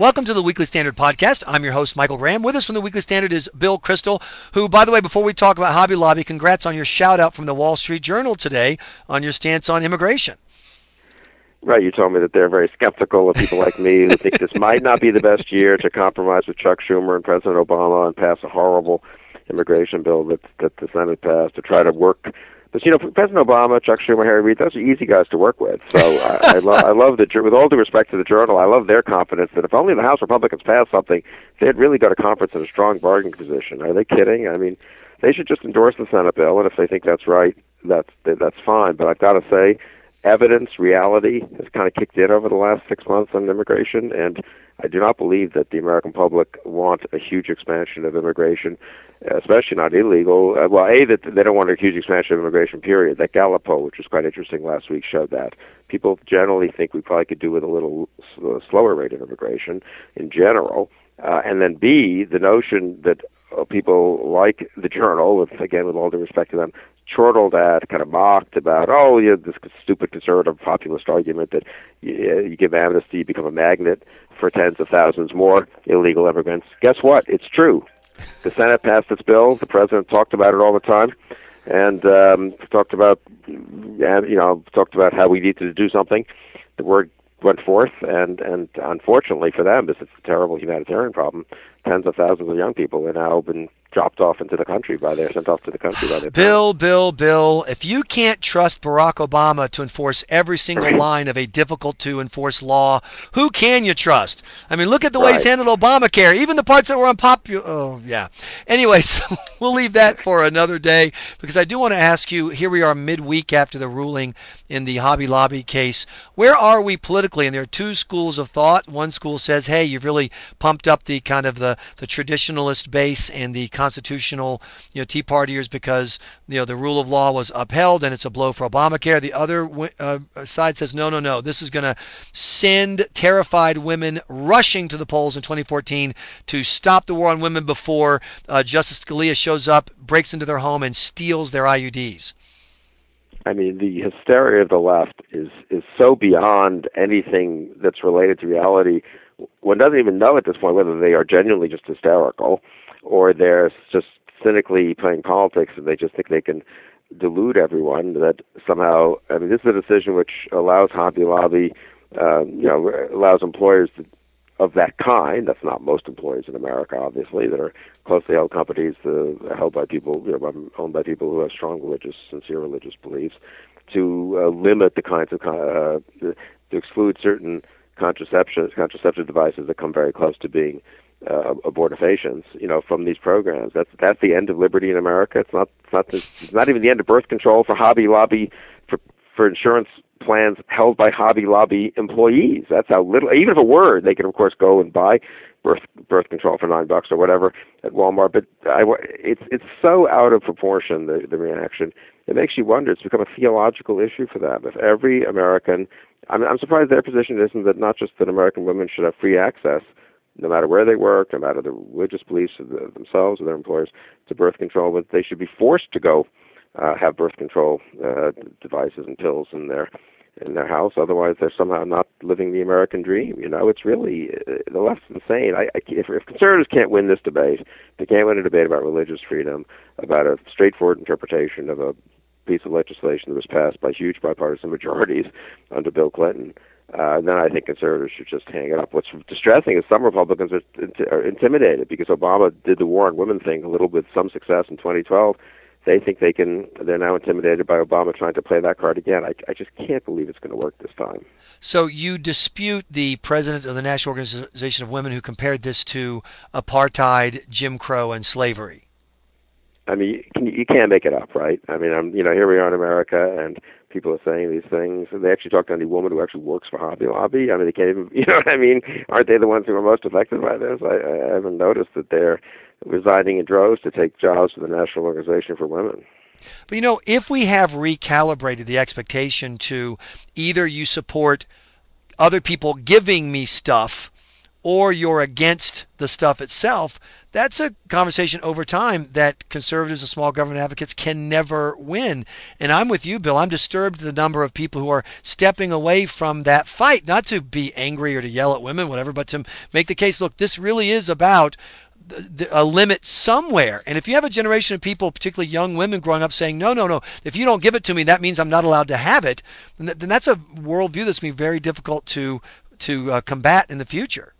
Welcome to the Weekly Standard Podcast. I'm your host, Michael Graham. With us from the Weekly Standard is Bill Kristol, who, by the way, before we talk about Hobby Lobby, congrats on your shout out from the Wall Street Journal today on your stance on immigration. Right, you told me that they're very skeptical of people like me who think this might not be the best year to compromise with Chuck Schumer and President Obama and pass a horrible immigration bill that that the Senate passed to try to work but you know, President Obama, Chuck Schumer, Harry Reid, those are easy guys to work with. So uh, I, I love, I love the, with all due respect to the Journal, I love their confidence that if only the House Republicans pass something, they'd really go to conference in a strong bargaining position. Are they kidding? I mean, they should just endorse the Senate bill, and if they think that's right, that's that's fine. But I've got to say, evidence, reality has kind of kicked in over the last six months on immigration, and I do not believe that the American public want a huge expansion of immigration, especially not illegal. Uh, well, a that they don't want a huge expansion of immigration. Period. That Gallup poll, which was quite interesting last week, showed that people generally think we probably could do with a little slower rate of immigration in general. Uh, and then B, the notion that people like the journal, with, again, with all due respect to them, chortled at, kind of mocked about, oh, you yeah, this stupid conservative populist argument that you, you give amnesty, you become a magnet for tens of thousands more illegal immigrants. Guess what? It's true. The Senate passed its bill. The president talked about it all the time, and um, talked about, you know, talked about how we needed to do something. The word went forth, and and unfortunately for them, this is a terrible humanitarian problem. Tens of thousands of young people are now been dropped off into the country by their sent off to the country by their Bill, Bill, Bill. If you can't trust Barack Obama to enforce every single line of a difficult to enforce law, who can you trust? I mean, look at the way he's handled Obamacare, even the parts that were unpopular. Oh, yeah. Anyways, we'll leave that for another day because I do want to ask you. Here we are midweek after the ruling in the Hobby Lobby case. Where are we politically? And there are two schools of thought. One school says, "Hey, you've really pumped up the kind of the the traditionalist base and the constitutional, you know, Tea Partiers because you know the rule of law was upheld and it's a blow for Obamacare. The other uh, side says no, no, no. This is going to send terrified women rushing to the polls in 2014 to stop the war on women before uh, Justice Scalia shows up, breaks into their home, and steals their IUDs. I mean, the hysteria of the left is is so beyond anything that's related to reality. One doesn't even know at this point whether they are genuinely just hysterical or they're just cynically playing politics and they just think they can delude everyone that somehow I mean this is a decision which allows Hobby Lobby uh, you know allows employers to, of that kind that's not most employers in America obviously that are closely held companies uh, held by people you know owned by people who have strong religious sincere religious beliefs to uh, limit the kinds of uh, to exclude certain contraception contraceptive devices that come very close to being uh, abortifacients, you know, from these programs. That's that's the end of liberty in America. It's not it's not this, it's not even the end of birth control for Hobby Lobby for for insurance plans held by Hobby Lobby employees. That's how little. Even if it were, they can of course go and buy birth birth control for nine bucks or whatever at Walmart. But I, it's it's so out of proportion the the reaction. It makes you wonder. It's become a theological issue for them. If every American, I'm, I'm surprised their position isn't that not just that American women should have free access no matter where they work, no matter the religious beliefs of the, themselves or their employers, to birth control, but they should be forced to go uh, have birth control uh, devices and pills in their in their house. Otherwise, they're somehow not living the American dream. You know, it's really uh, the left's insane. I, I, if, if conservatives can't win this debate, they can't win a debate about religious freedom, about a straightforward interpretation of a piece of legislation that was passed by huge bipartisan majorities under Bill Clinton uh, then I think conservatives should just hang it up. What's distressing is some Republicans are, are intimidated because Obama did the war on women thing a little with some success in 2012. They think they can. They're now intimidated by Obama trying to play that card again. I, I just can't believe it's going to work this time. So you dispute the president of the National Organization of Women who compared this to apartheid, Jim Crow, and slavery. I mean, you can't make it up, right? I mean, I'm, you know, here we are in America, and people are saying these things. And they actually talk to any woman who actually works for Hobby Lobby. I mean, they can't even, you know what I mean? Aren't they the ones who are most affected by this? I, I haven't noticed that they're resigning in droves to take jobs for the National Organization for Women. But you know, if we have recalibrated the expectation to either you support other people giving me stuff or you're against the stuff itself, that's a conversation over time that conservatives and small government advocates can never win. And I'm with you, Bill. I'm disturbed the number of people who are stepping away from that fight, not to be angry or to yell at women, whatever, but to make the case look, this really is about a limit somewhere. And if you have a generation of people, particularly young women growing up saying, no, no, no, if you don't give it to me, that means I'm not allowed to have it, then that's a worldview that's going to be very difficult to, to uh, combat in the future.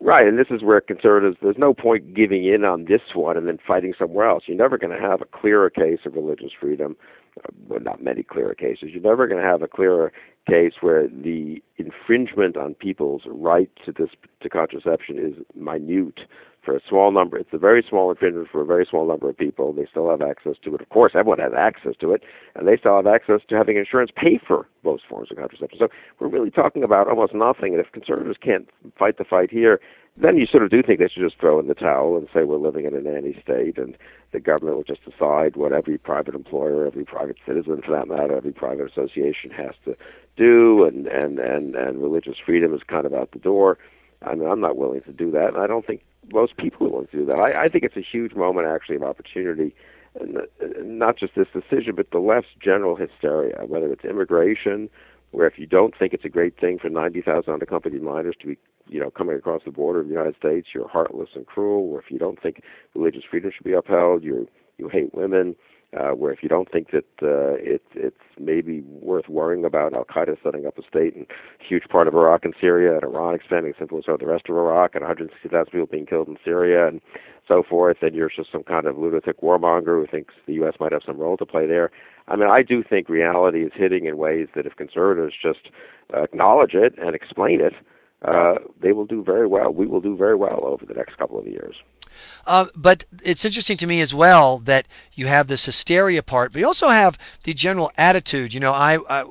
Right, and this is where conservatives, there's no point giving in on this one and then fighting somewhere else. You're never going to have a clearer case of religious freedom. Uh, well, not many clearer cases. You're never going to have a clearer case where the infringement on people's right to this to contraception is minute for a small number. It's a very small infringement for a very small number of people. They still have access to it. Of course, everyone has access to it, and they still have access to having insurance pay for most forms of contraception. So we're really talking about almost nothing. And if conservatives can't fight the fight here, then you sort of do think they should just throw in the towel and say we're living in a nanny state and the government will just decide what every private employer, every private citizen for that matter, every private association has to do and, and, and, and religious freedom is kind of out the door. I mean, I'm not willing to do that, and I don't think most people to do that. I, I think it's a huge moment, actually, of opportunity, and not just this decision, but the left's general hysteria, whether it's immigration, where if you don't think it's a great thing for 90,000 unaccompanied minors to be, you know, coming across the border of the United States, you're heartless and cruel. Or if you don't think religious freedom should be upheld, you you hate women uh, where if you don't think that uh, it, it's maybe worth worrying about Al Qaeda setting up a state in a huge part of Iraq and Syria, and Iran expanding its influence over the rest of Iraq, and 160,000 people being killed in Syria, and so forth, then you're just some kind of lunatic warmonger who thinks the U.S. might have some role to play there. I mean, I do think reality is hitting in ways that if conservatives just acknowledge it and explain it, uh, they will do very well. We will do very well over the next couple of years. Uh, but it's interesting to me as well that you have this hysteria part, but you also have the general attitude. You know, I, I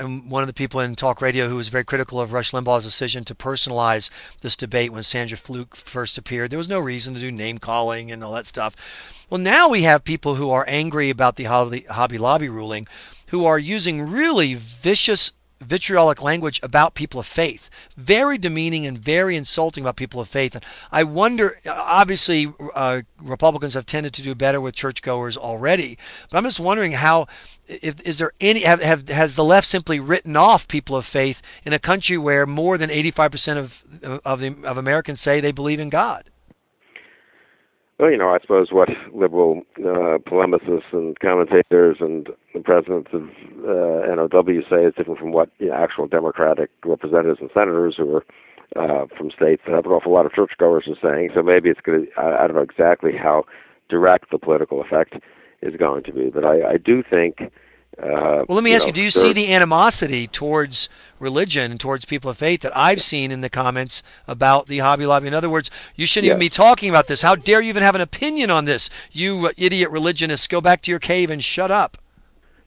am one of the people in talk radio who was very critical of Rush Limbaugh's decision to personalize this debate when Sandra Fluke first appeared. There was no reason to do name calling and all that stuff. Well, now we have people who are angry about the Hobby Lobby ruling who are using really vicious vitriolic language about people of faith, very demeaning and very insulting about people of faith. And I wonder, obviously, uh, Republicans have tended to do better with churchgoers already, but I'm just wondering how, if, is there any, have, have, has the left simply written off people of faith in a country where more than 85% of, of, the, of Americans say they believe in God? Well, you know, I suppose what liberal uh, polemicists and commentators and the presidents of uh, NOW say is different from what you know, actual Democratic representatives and senators who are uh, from states that have an awful lot of churchgoers are saying. So maybe it's going to, I, don't know exactly how direct the political effect is going to be, but I, I do think uh, well, let me you ask know, you: Do you see the animosity towards religion and towards people of faith that I've seen in the comments about the Hobby Lobby? In other words, you shouldn't yes. even be talking about this. How dare you even have an opinion on this? You idiot religionists, go back to your cave and shut up.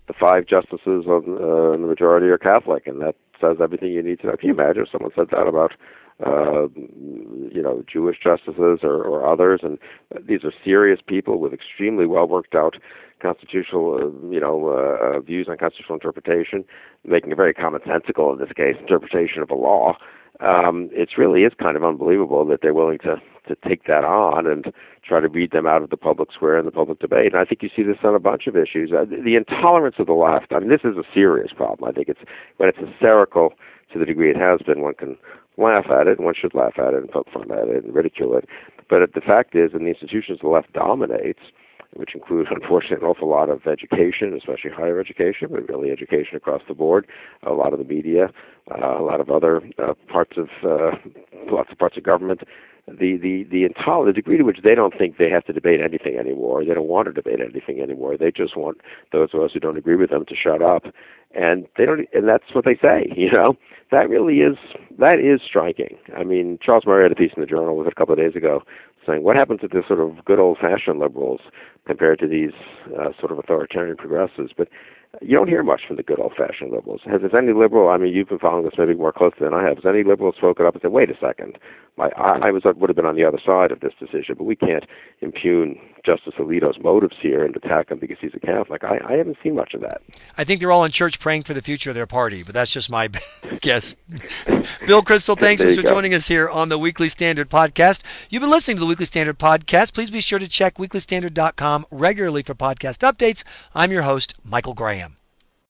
The five justices of uh, the majority are Catholic, and that says everything you need to know. Can you imagine if someone said that about uh, you know, Jewish justices or, or others, and these are serious people with extremely well worked out constitutional, uh, you know, uh, uh, views on constitutional interpretation, making a very commonsensical, in this case, interpretation of a law. Um, it really is kind of unbelievable that they're willing to to take that on and try to beat them out of the public square and the public debate. And I think you see this on a bunch of issues. Uh, the intolerance of the left. I mean, this is a serious problem. I think it's when it's hysterical to the degree it has been. One can laugh at it, one should laugh at it and poke fun at it and ridicule it. But the fact is, in the institutions the left dominates, which includes, unfortunately, an awful lot of education, especially higher education, but really education across the board, a lot of the media, uh, a lot of other uh, parts of uh, lots of parts of government. The the the entire the degree to which they don't think they have to debate anything anymore, they don't want to debate anything anymore. They just want those of us who don't agree with them to shut up, and they don't. And that's what they say. You know, that really is that is striking. I mean, Charles Murray had a piece in the Journal a couple of days ago saying, what happens to the sort of good old-fashioned liberals compared to these uh, sort of authoritarian progressives? But you don't hear much from the good old-fashioned liberals. Has, has any liberal? I mean, you've been following this maybe more closely than I have. Has any liberal spoken up and said, "Wait a second, my, I, I was would have been on the other side of this decision, but we can't impugn Justice Alito's motives here and attack him because he's a Catholic. I, I haven't seen much of that. I think they're all in church praying for the future of their party, but that's just my guess. Bill Kristol, thanks for go. joining us here on the Weekly Standard podcast. You've been listening to the Weekly Standard podcast. Please be sure to check weeklystandard.com regularly for podcast updates. I'm your host, Michael Graham.